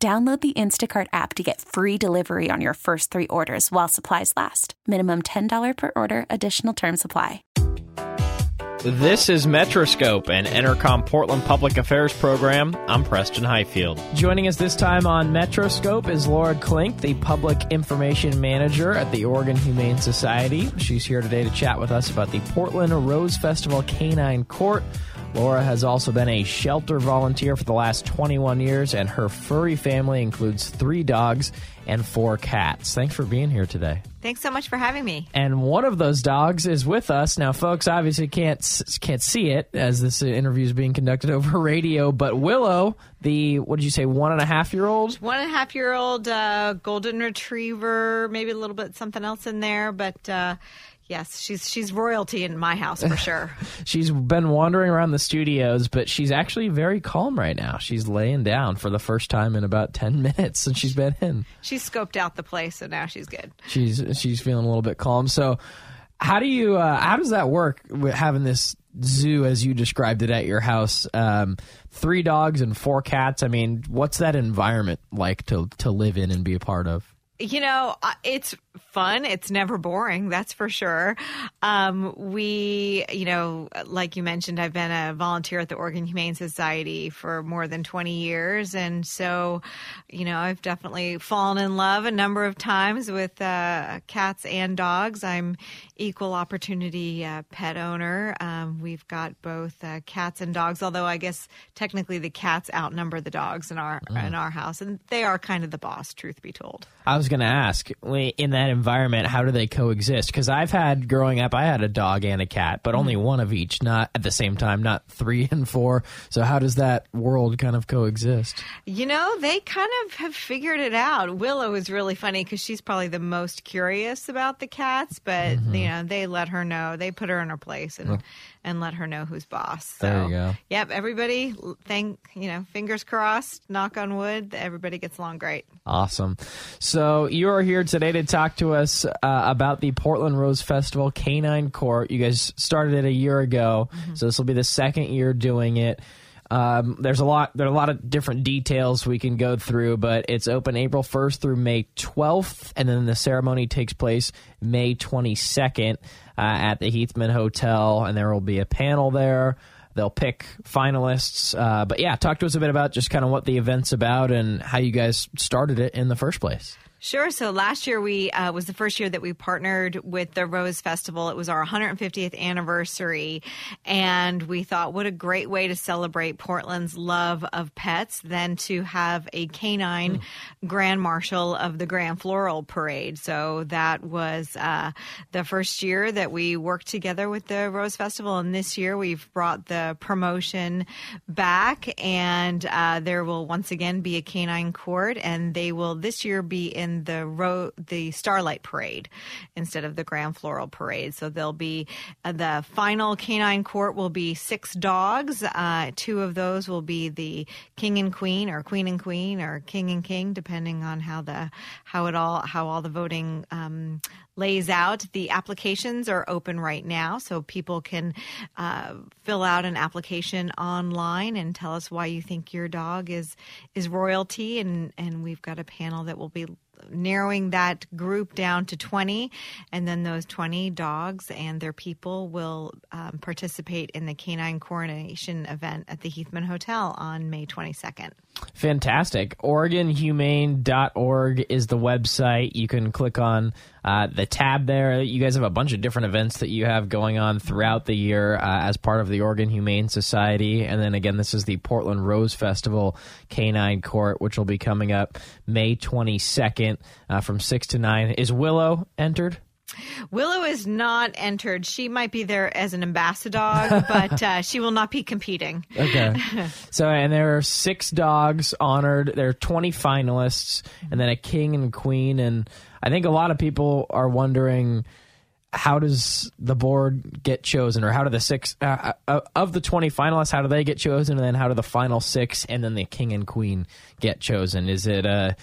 Download the Instacart app to get free delivery on your first three orders while supplies last. Minimum $10 per order, additional term supply. This is Metroscope, an Entercom Portland public affairs program. I'm Preston Highfield. Joining us this time on Metroscope is Laura Klink, the Public Information Manager at the Oregon Humane Society. She's here today to chat with us about the Portland Rose Festival Canine Court Laura has also been a shelter volunteer for the last 21 years, and her furry family includes three dogs and four cats. Thanks for being here today. Thanks so much for having me. And one of those dogs is with us now. Folks obviously can't can't see it as this interview is being conducted over radio. But Willow, the what did you say, one and a half year old, one and a half year old uh, golden retriever, maybe a little bit something else in there, but. Uh, Yes, she's she's royalty in my house for sure. she's been wandering around the studios, but she's actually very calm right now. She's laying down for the first time in about ten minutes since she's been in. She's scoped out the place, so now she's good. She's she's feeling a little bit calm. So, how do you uh, how does that work with having this zoo as you described it at your house? Um, three dogs and four cats. I mean, what's that environment like to to live in and be a part of? You know, it's fun. It's never boring, that's for sure. Um, we, you know, like you mentioned, I've been a volunteer at the Oregon Humane Society for more than 20 years. And so, you know, I've definitely fallen in love a number of times with uh, cats and dogs. I'm equal opportunity uh, pet owner. Um, we've got both uh, cats and dogs, although I guess technically the cats outnumber the dogs in our mm. in our house, and they are kind of the boss, truth be told. I was going to ask in that environment, how do they coexist? Because I've had growing up, I had a dog and a cat, but only mm-hmm. one of each, not at the same time, not three and four. So how does that world kind of coexist? You know, they kind of have figured it out. Willow is really funny because she's probably the most curious about the cats, but mm-hmm. you know, they let her know, they put her in her place, and and let her know who's boss. So, there you go. Yep, everybody, thank you know, fingers crossed, knock on wood, everybody gets along great. Awesome. So you are here today to talk to us uh, about the Portland Rose Festival Canine Court. You guys started it a year ago, mm-hmm. so this will be the second year doing it. Um, there's a lot. There are a lot of different details we can go through, but it's open April 1st through May 12th, and then the ceremony takes place May 22nd uh, at the Heathman Hotel, and there will be a panel there. They'll pick finalists. Uh, but yeah, talk to us a bit about just kind of what the event's about and how you guys started it in the first place. Sure. So last year we uh, was the first year that we partnered with the Rose Festival. It was our 150th anniversary, and we thought, what a great way to celebrate Portland's love of pets than to have a canine mm. grand marshal of the Grand Floral Parade. So that was uh, the first year that we worked together with the Rose Festival, and this year we've brought the promotion back, and uh, there will once again be a canine court, and they will this year be in in the ro- the Starlight Parade instead of the Grand Floral Parade. So there'll be uh, the final canine court will be six dogs. Uh, two of those will be the King and Queen, or Queen and Queen, or King and King, depending on how the how it all how all the voting um, lays out. The applications are open right now, so people can uh, fill out an application online and tell us why you think your dog is is royalty. And and we've got a panel that will be narrowing that group down to 20 and then those 20 dogs and their people will um, participate in the canine coronation event at the heathman hotel on may 22nd Fantastic. OregonHumane.org is the website. You can click on uh, the tab there. You guys have a bunch of different events that you have going on throughout the year uh, as part of the Oregon Humane Society. And then again, this is the Portland Rose Festival Canine Court, which will be coming up May 22nd uh, from 6 to 9. Is Willow entered? Willow is not entered. She might be there as an ambassador, but uh, she will not be competing. Okay. so, and there are six dogs honored. There are 20 finalists, and then a king and queen. And I think a lot of people are wondering how does the board get chosen, or how do the six uh, uh, of the 20 finalists, how do they get chosen? And then how do the final six and then the king and queen get chosen? Is it a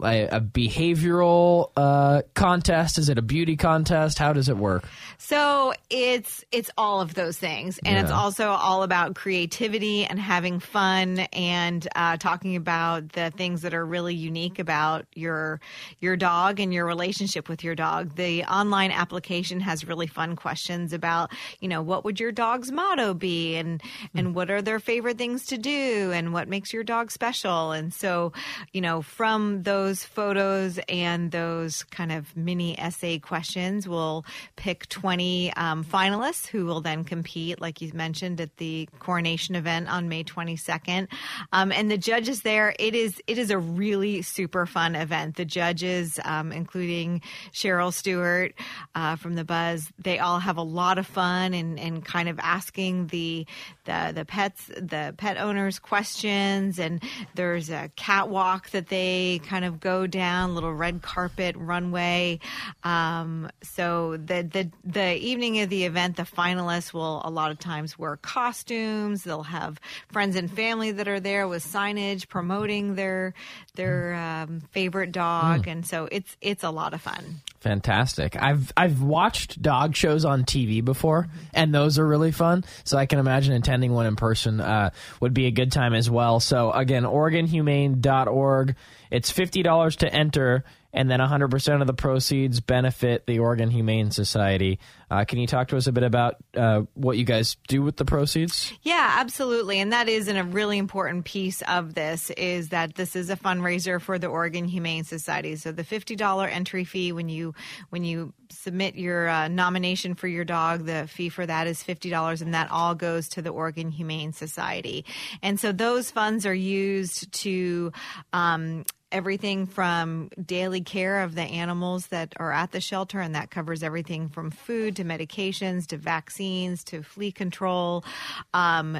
a behavioral uh, contest? Is it a beauty contest? How does it work? So it's it's all of those things, and yeah. it's also all about creativity and having fun and uh, talking about the things that are really unique about your your dog and your relationship with your dog. The online application has really fun questions about you know what would your dog's motto be, and and what are their favorite things to do, and what makes your dog special, and so you know from those those photos and those kind of mini essay questions, we'll pick 20 um, finalists who will then compete, like you mentioned, at the coronation event on May 22nd. Um, and the judges there, it is it is a really super fun event. The judges, um, including Cheryl Stewart uh, from the Buzz, they all have a lot of fun and, and kind of asking the the the pets the pet owners questions and there's a catwalk that they kind of go down little red carpet runway. Um, so the the the evening of the event the finalists will a lot of times wear costumes. They'll have friends and family that are there with signage promoting their their um, favorite dog. Mm. and so it's it's a lot of fun Fantastic. I've I've watched dog shows on TV before, and those are really fun. So I can imagine attending one in person uh, would be a good time as well. So again, OregonHumane.org. It's fifty dollars to enter and then 100% of the proceeds benefit the Oregon Humane Society. Uh, can you talk to us a bit about uh, what you guys do with the proceeds? Yeah, absolutely. And that is a really important piece of this is that this is a fundraiser for the Oregon Humane Society. So the $50 entry fee when you when you submit your uh, nomination for your dog, the fee for that is $50 and that all goes to the Oregon Humane Society. And so those funds are used to um, everything from daily care of the animals that are at the shelter, and that covers everything from food to medications to vaccines to flea control. Um,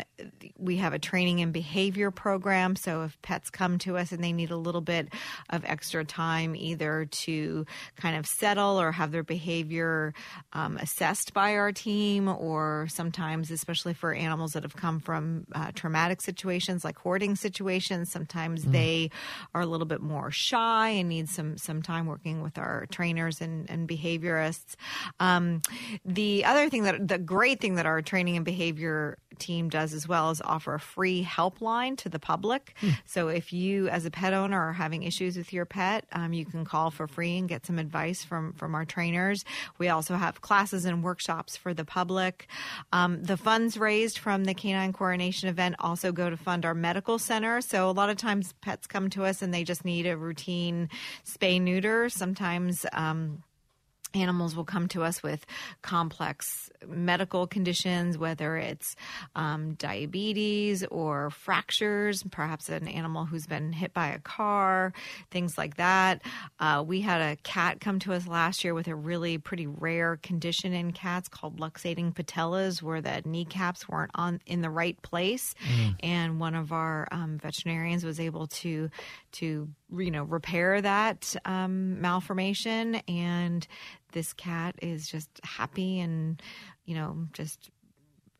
we have a training and behavior program. So if pets come to us and they need a little bit of extra time, either to kind of settle or have their behavior um, assessed by our team, or sometimes, especially for animals that have come from uh, traumatic situations like hoarding situations, sometimes mm. they are a little bit more shy and need some some time working with our trainers and, and behaviorists. Um, the other thing that the great thing that our training and behavior team does as well is offer a free helpline to the public. Hmm. So if you, as a pet owner, are having issues with your pet, um, you can call for free and get some advice from from our trainers. We also have classes and workshops for the public. Um, the funds raised from the canine coronation event also go to fund our medical center. So a lot of times pets come to us and they just need a routine spay neuter. Sometimes. Um, animals will come to us with complex medical conditions, whether it's um, diabetes or fractures, perhaps an animal who's been hit by a car, things like that. Uh, we had a cat come to us last year with a really pretty rare condition in cats called luxating patellas, where the kneecaps weren't on in the right place, mm. and one of our um, veterinarians was able to to you know repair that um, malformation. And this cat is just happy and you know just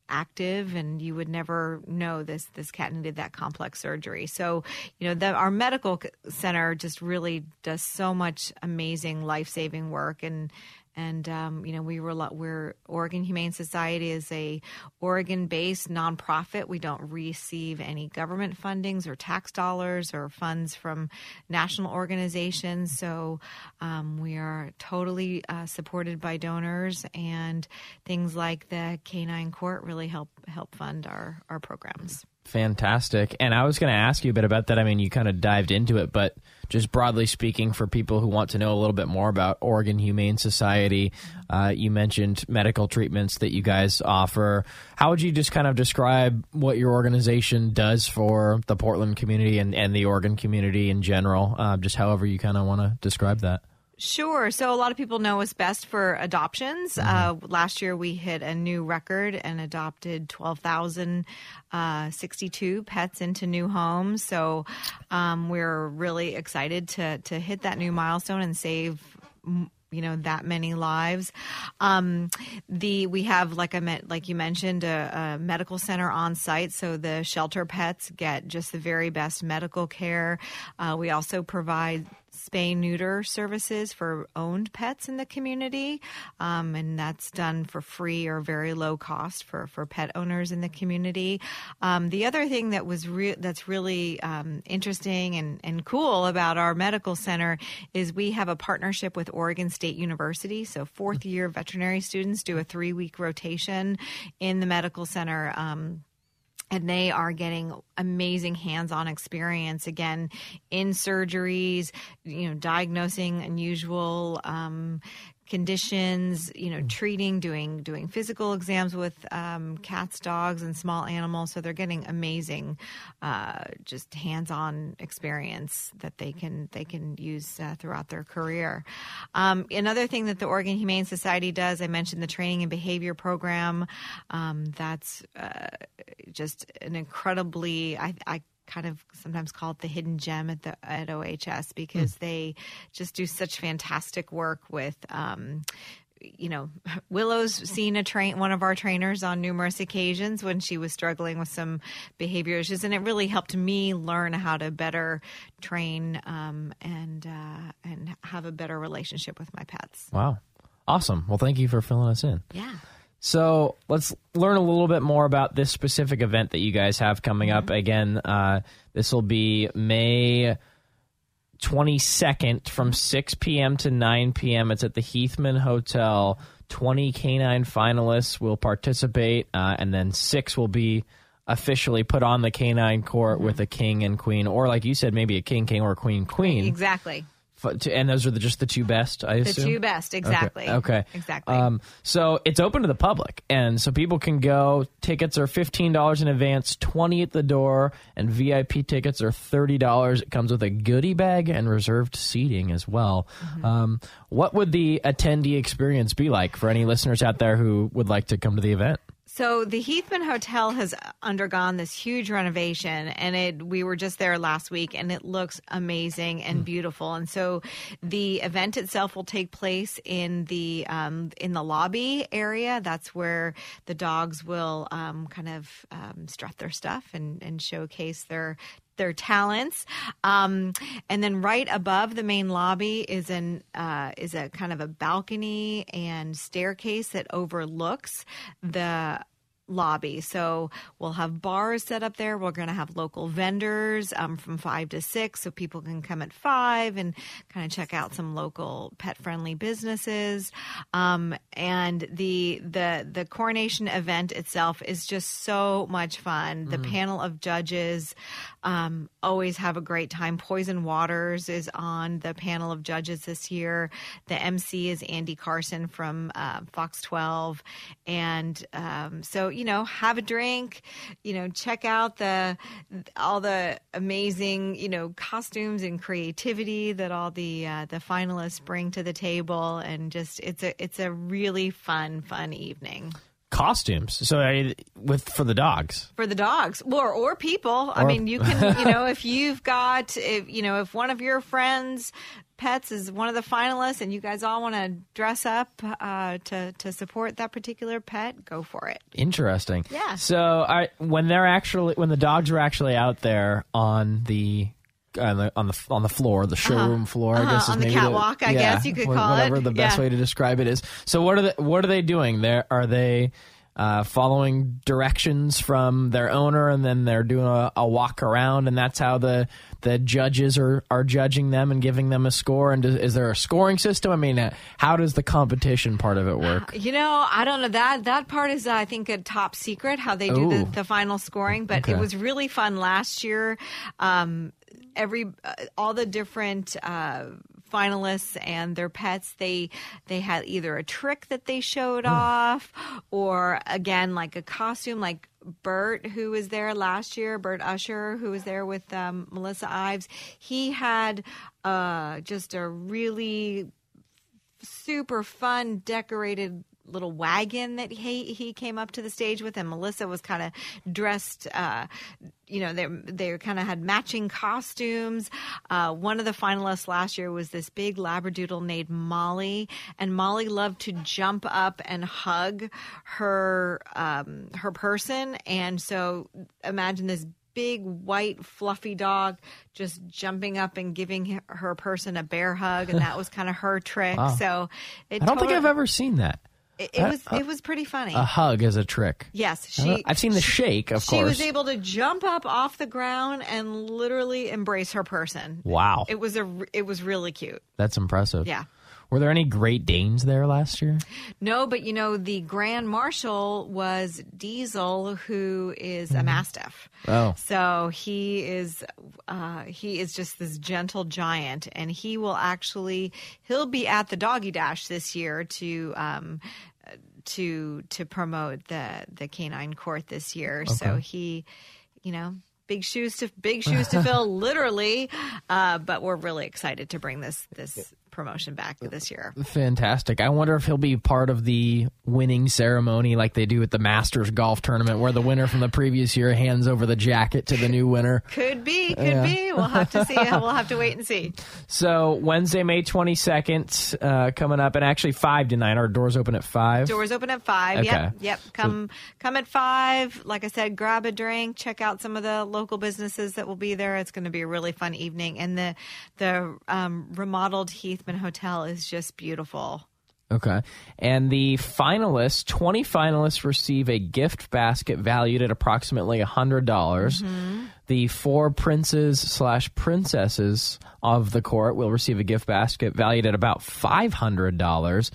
active. And you would never know this this cat needed that complex surgery. So you know the, our medical center just really does so much amazing life-saving work. And and um, you know we were we're Oregon Humane Society is a Oregon-based nonprofit. We don't receive any government fundings or tax dollars or funds from national organizations. So um, we are totally uh, supported by donors, and things like the Canine Court really help help fund our our programs. Fantastic. And I was going to ask you a bit about that. I mean, you kind of dived into it, but just broadly speaking, for people who want to know a little bit more about Oregon Humane Society, uh, you mentioned medical treatments that you guys offer. How would you just kind of describe what your organization does for the Portland community and, and the Oregon community in general? Uh, just however you kind of want to describe that. Sure. So a lot of people know us best for adoptions. Mm-hmm. Uh, last year we hit a new record and adopted 12,062 pets into new homes. So um, we're really excited to, to hit that new milestone and save mm, you know that many lives. Um, the we have like I meant like you mentioned a, a, medical center on site, so the shelter pets get just the very best medical care. Uh, we also provide spay neuter services for owned pets in the community, um, and that's done for free or very low cost for for pet owners in the community. Um, the other thing that was re- that's really um, interesting and and cool about our medical center is we have a partnership with Oregon State University. So fourth year veterinary students do a three week rotation in the medical center. Um, and they are getting amazing hands-on experience again in surgeries you know diagnosing unusual um, conditions you know treating doing doing physical exams with um, cats dogs and small animals. So they're getting amazing uh, just hands-on experience that they can they can use uh, throughout their career. Um, another thing that the oregon humane society does i mentioned the training and behavior program. Um, that's uh, just an incredibly I, I kind of sometimes call it the hidden gem at the at OHS because mm. they just do such fantastic work with um, you know, Willow's seen a train one of our trainers on numerous occasions when she was struggling with some behavior issues, and it really helped me learn how to better train um, and uh, and have a better relationship with my pets. Wow, awesome! Well, thank you for filling us in. Yeah. So let's learn a little bit more about this specific event that you guys have coming mm-hmm. up. Again, uh, this will be May 22nd from 6 p.m. to 9 p.m. It's at the Heathman Hotel. 20 canine finalists will participate, uh, and then six will be officially put on the canine court mm-hmm. with a king and queen, or like you said, maybe a king, king, or a queen, queen. Exactly and those are the, just the two best, I assume. The two best, exactly. Okay, okay. exactly. Um, so it's open to the public, and so people can go. Tickets are fifteen dollars in advance, twenty at the door, and VIP tickets are thirty dollars. It comes with a goodie bag and reserved seating as well. Mm-hmm. Um, what would the attendee experience be like for any listeners out there who would like to come to the event? So the Heathman Hotel has undergone this huge renovation, and it we were just there last week, and it looks amazing and mm. beautiful. And so the event itself will take place in the um, in the lobby area. That's where the dogs will um, kind of um, strut their stuff and, and showcase their their talents. Um, and then right above the main lobby is an uh, is a kind of a balcony and staircase that overlooks the lobby. So we'll have bars set up there. We're going to have local vendors um, from five to six, so people can come at five and kind of check out some local pet friendly businesses. Um, and the the the coronation event itself is just so much fun. The mm. panel of judges um, always have a great time. Poison Waters is on the panel of judges this year. The MC is Andy Carson from uh, Fox 12, and um, so you know, have a drink, you know, check out the all the amazing, you know, costumes and creativity that all the uh, the finalists bring to the table, and just it's a it's a really fun fun evening costumes. So I, with for the dogs, for the dogs, or or people. Or, I mean, you can you know if you've got if you know if one of your friends pets is one of the finalists and you guys all want to dress up uh, to to support that particular pet, go for it. Interesting. Yeah. So I, when they're actually when the dogs are actually out there on the on the on the on the floor, the showroom uh-huh. floor. Uh-huh. I guess on the catwalk. The, I yeah, guess you could whatever call whatever it. the best yeah. way to describe it is. So what are they what are they doing? There are they uh, following directions from their owner, and then they're doing a, a, walk around, and that's how the the judges are are judging them and giving them a score. And does, is there a scoring system? I mean, uh, how does the competition part of it work? You know, I don't know that that part is I think a top secret how they do the, the, final scoring, but okay. it was really fun last year. Um, every uh, all the different uh, finalists and their pets they they had either a trick that they showed oh. off or again like a costume like Bert, who was there last year, Bert Usher, who was there with um, Melissa Ives, he had uh, just a really super fun decorated little wagon that he he came up to the stage with and Melissa was kind of dressed uh you know they they kind of had matching costumes uh one of the finalists last year was this big labradoodle named Molly and Molly loved to jump up and hug her um her person and so imagine this big white fluffy dog just jumping up and giving her person a bear hug and that was kind of her trick Wow. so it I don't think I've ever seen that. It, it was it was pretty funny. A hug as a trick. yes, she. I've seen the shake, of she course. She was able to jump up off the ground and literally embrace her person. wow, It was a it was really cute. that's impressive. Yeah. Were there any Great Danes there last year? No, but you know the grand marshal was Diesel, who is a mastiff. Oh. so he is uh, he is just this gentle giant, and he will actually he'll be at the doggy dash this year to. Um, to to promote the the canine court this year, so he, you know, big shoes to big shoes to fill, literally. Uh, but we're really excited to bring this this promotion back this year. Fantastic. I wonder if he'll be part of the winning ceremony like they do at the Masters golf tournament where the winner from the previous year hands over the jacket to the new winner. Could be, could Yeah. be. We'll have to see. we'll have to wait and see. So Wednesday, May 22nd, uh, coming up, and actually 5 to 9. Our doors open at 5. Doors open at five. Okay. Yep, yep. Come, come at five. Like I said, grab a drink. Check out some of the local businesses that will be there. It's going to be a really fun evening, and the the um, remodeled Hotel is just beautiful. Okay. And the finalists, 20 finalists receive a gift basket valued at approximately $100. dollars mm-hmm. The four princes slash princesses of the court will receive a gift basket valued at about $500.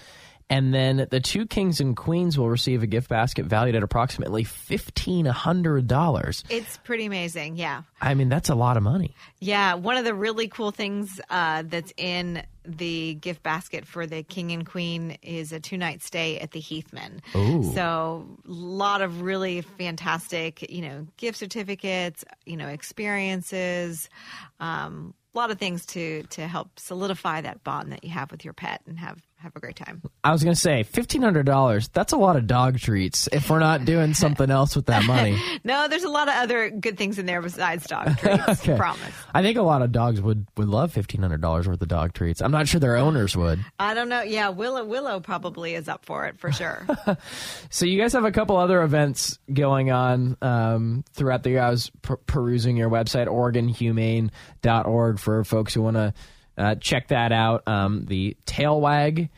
And then the two kings and queens will receive a gift basket valued at approximately $1,500. It's pretty amazing. Yeah. I mean, that's a lot of money. Yeah, one of the really cool things uh, that's in the gift basket for the king and queen is a two night stay at the Heathman. Ooh. So, a lot of really fantastic, you know, gift certificates, you know, experiences, um, a lot of things to to help solidify that bond that you have with your pet and have have a great time. I was going to say $1,500. That's a lot of dog treats if we're not doing something else with that money. No, there's a lot of other good things in there besides dog treats. Okay. Promise. I think a lot of dogs would, would love fifteen hundred dollars worth of dog treats. I'm not sure their owners would. I don't know. Yeah, Willow Willow probably is up for it for sure. So you guys have a couple other events going on um, throughout the year. I was per- perusing your website, OregonHumane.org, for folks who want to uh, check that out. Um, the Tail Wag.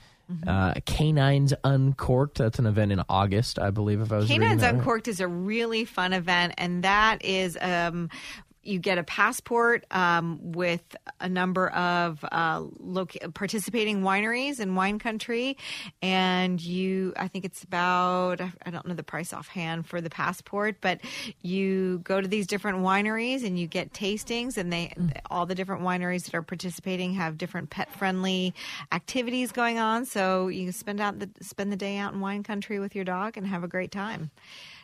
Uh, Canines Uncorked. That's an event in August, I believe. If I was Canines right. Uncorked is a really fun event, and that is um, you get a passport um, with a number of uh, participating wineries in wine country, and you I think it's about I don't know the price offhand for the passport, but you go to these different wineries and you get tastings, and they all the different wineries that are participating have different pet friendly activities going on, so you spend out the spend the day out in wine country with your dog and have a great time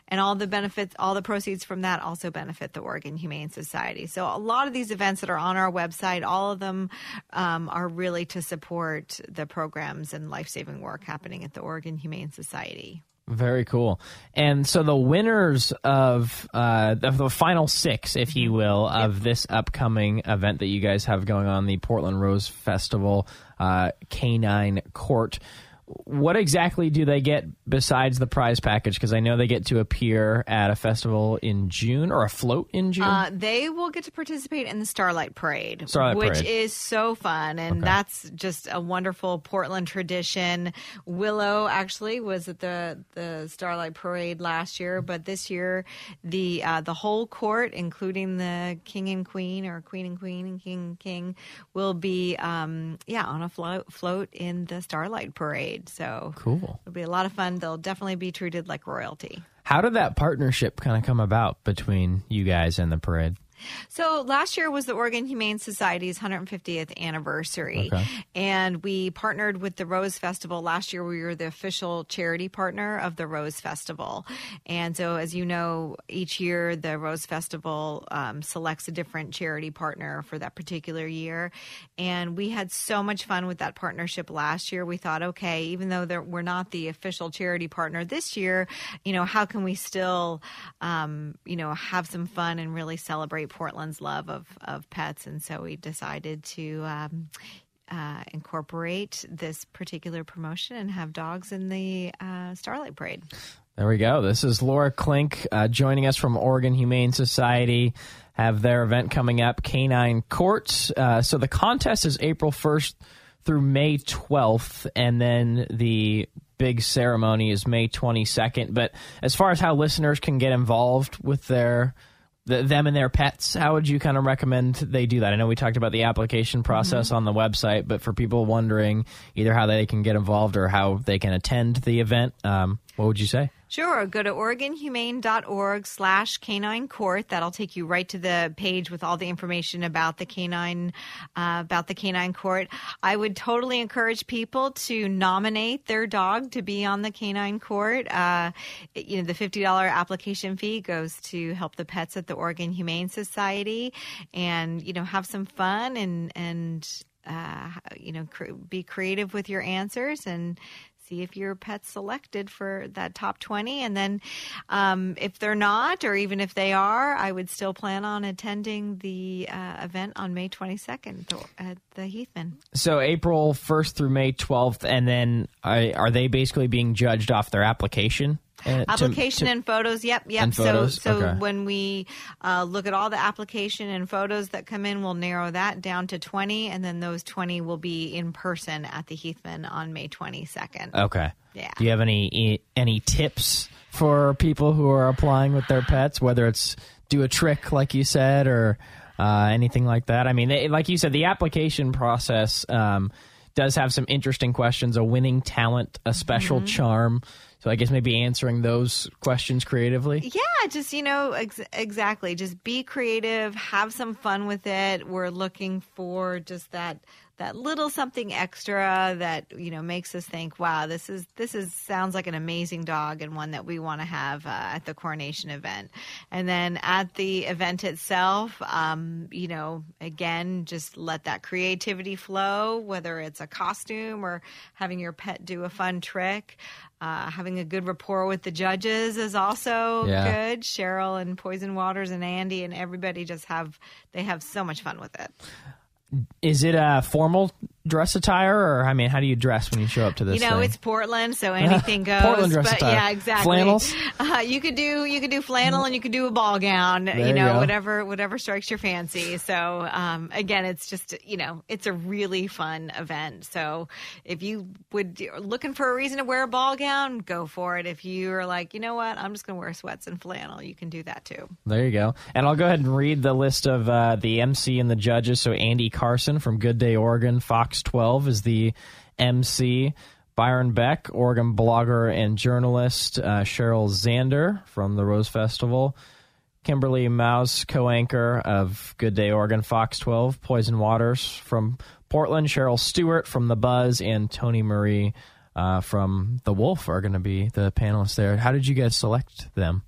and all the benefits, all the proceeds from that also benefit the Oregon Humane Society. So a lot of these events that are on our website, all of them um, are really to support the programs and life saving work happening at the Oregon Humane Society. Very cool. And so the winners of uh, the, the final six, if you will, of this upcoming event that you guys have going on, the Portland Rose Festival uh, Canine Court. What exactly do they get besides the prize package? Because I know they get to appear at a festival in June or a float in June. Uh, they will get to participate in the Starlight Parade, Starlight which Parade. is so fun, and that's just a wonderful Portland tradition. Willow actually was at the the Starlight Parade last year, but this year the uh, the whole court, including the king and queen, or queen and queen and king and king, will be um, yeah on a float float in the Starlight Parade. So cool. it'll be a lot of fun. They'll definitely be treated like royalty. How did that partnership kind of come about between you guys and the parade? So last year was the Oregon Humane Society's 150th anniversary, Okay. and we partnered with the Rose Festival. Last year, we were the official charity partner of the Rose Festival, and so as you know, each year the Rose Festival um, selects a different charity partner for that particular year, and we had so much fun with that partnership last year. We thought, okay, even though there- we're not the official charity partner this year, you know, how can we still, um, you know, have some fun and really celebrate Portland's love of, of pets. And so we decided to um, uh, incorporate this particular promotion and have dogs in the uh, Starlight Parade. There we go. This is Laura Klink uh, joining us from Oregon Humane Society. Have their event coming up, Canine Courts. Uh, so the contest is April 1st through May 12th, and then the big ceremony is May 22nd. But as far as how listeners can get involved with their the, them and their pets, how would you kind of recommend they do that? I know we talked about the application process on the website, but for people wondering either how they can get involved or how they can attend the event, um, what would you say? Sure. Go to OregonHumane.org slash canine court. That'll take you right to the page with all the information about the canine, uh, about the canine court. I would totally encourage people to nominate their dog to be on the canine court. Uh, you know, the $50 application fee goes to help the pets at the Oregon Humane Society and, you know, have some fun and, and, uh, you know, cr- be creative with your answers and see if your pet's selected for that top 20 and then um, if they're not or even if they are i would still plan on attending the uh, event on may 22nd at the heathman So April 1st through May 12th, and then are, are they basically being judged off their application? Uh, to- application to- and photos yep yep And photos? so so Okay. when we uh, look at all the application and photos that come in we'll narrow that down to 20 and then those 20 will be in person at the heathman on may 22nd Okay. Yeah. Do you have any any tips for people who are applying with their pets, whether it's do a trick like you said or uh, anything like that? I mean, they, like you said, the application process um, does have some interesting questions: a winning talent, a special Mm-hmm. charm. So I guess maybe answering those questions creatively. Yeah, just you know ex- exactly. Just be creative, have some fun with it. We're looking for just that that little something extra that you know makes us think, wow, this is this is sounds like an amazing dog and one that we want to have uh, at the coronation event. And then at the event itself, um, you know, again, just let that creativity flow, whether it's a costume or having your pet do a fun trick. Uh, having a good rapport with the judges is also Yeah. good. Cheryl and Poison Waters and Andy and everybody just have they have so much fun with it. Is it a formal dress attire, or I mean, how do you dress when you show up to this? you know, thing? it's Portland, so anything goes. Portland dress but attire. yeah, exactly. Flannels? Uh, you could do you could do flannel and you could do a ball gown. you you know, go. whatever whatever strikes your fancy. So um, again, it's just you know, it's a really fun event. So if you would are looking for a reason to wear a ball gown, go for it. If you are like, you know what, I'm just going to wear sweats and flannel, you can do that too. There you go. And I'll go ahead and read the list of uh, the MC and the judges. So Andy Carson from Good Day Oregon, Fox 12 is the MC. Byron Beck, Oregon blogger and journalist. Uh, Cheryl Zander from the Rose Festival. Kimberly Maus, co-anchor of Good Day Oregon, Fox 12. Poison Waters from Portland. Cheryl Stewart from The Buzz. And Tony Marie uh, from The Wolf are going to be the panelists there. How did you guys select them?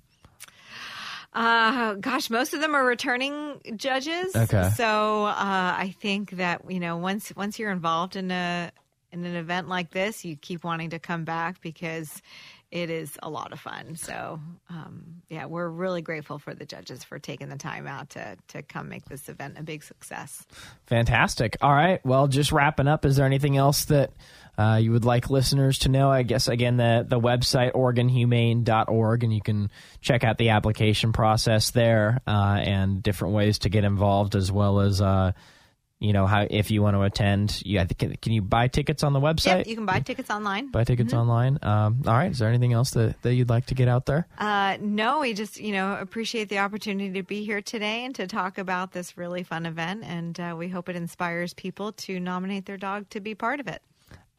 Uh, gosh, most of them are returning judges. Okay. So uh, I think that you know once once you're involved in a in an event like this, you keep wanting to come back because it is a lot of fun. So um, yeah, we're really grateful for the judges for taking the time out to to come make this event a big success. Fantastic. All right. Well, just wrapping up, is there anything else that uh, you would like listeners to know? I guess, again, the, the website, OregonHumane.org, and you can check out the application process there uh, and different ways to get involved, as well as, uh, you know, how if you want to attend. You, I can, can you buy tickets on the website? Yep, you can buy tickets online. buy tickets online. Um, all right. Is there anything else that, that you'd like to get out there? Uh, no, we just you know appreciate the opportunity to be here today and to talk about this really fun event, and uh, we hope it inspires people to nominate their dog to be part of it.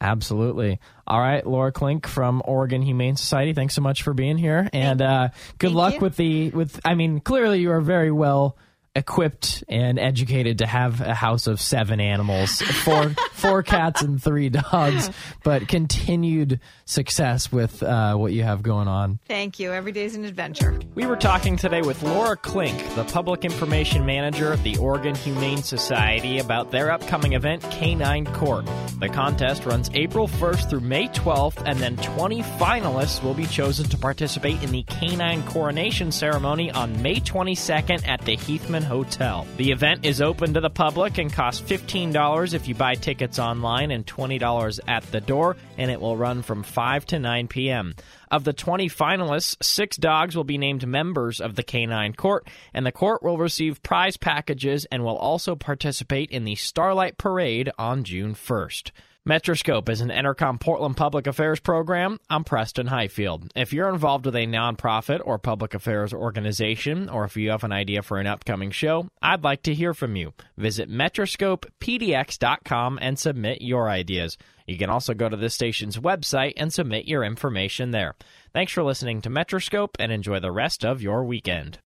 Absolutely. All right, Laura Klink from Oregon Humane Society. Thanks so much for being here, and uh, good Thank luck you. with the with. I mean, clearly you are very well equipped and educated to have a house of seven animals, four four cats and three dogs, but continued success with uh, what you have going on. Thank you. Every day's an adventure. We were talking today with Laura Klink, the Public Information Manager of the Oregon Humane Society, about their upcoming event, Canine Court. The contest runs April 1st through May 12th, and then 20 finalists will be chosen to participate in the Canine Coronation Ceremony on May 22nd at the Heathman Hotel. The event is open to the public and costs $15 if you buy tickets online and $20 at the door, and it will run from 5 to 9 p.m. Of the 20 finalists, six dogs will be named members of the Canine Court, and the court will receive prize packages and will also participate in the Starlight Parade on June 1st. Metroscope is an Entercom Portland public affairs program. I'm Preston Highfield. If you're involved with a nonprofit or public affairs organization, or if you have an idea for an upcoming show, I'd like to hear from you. Visit metroscopepdx.com and submit your ideas. You can also go to this station's website and submit your information there. Thanks for listening to Metroscope and enjoy the rest of your weekend.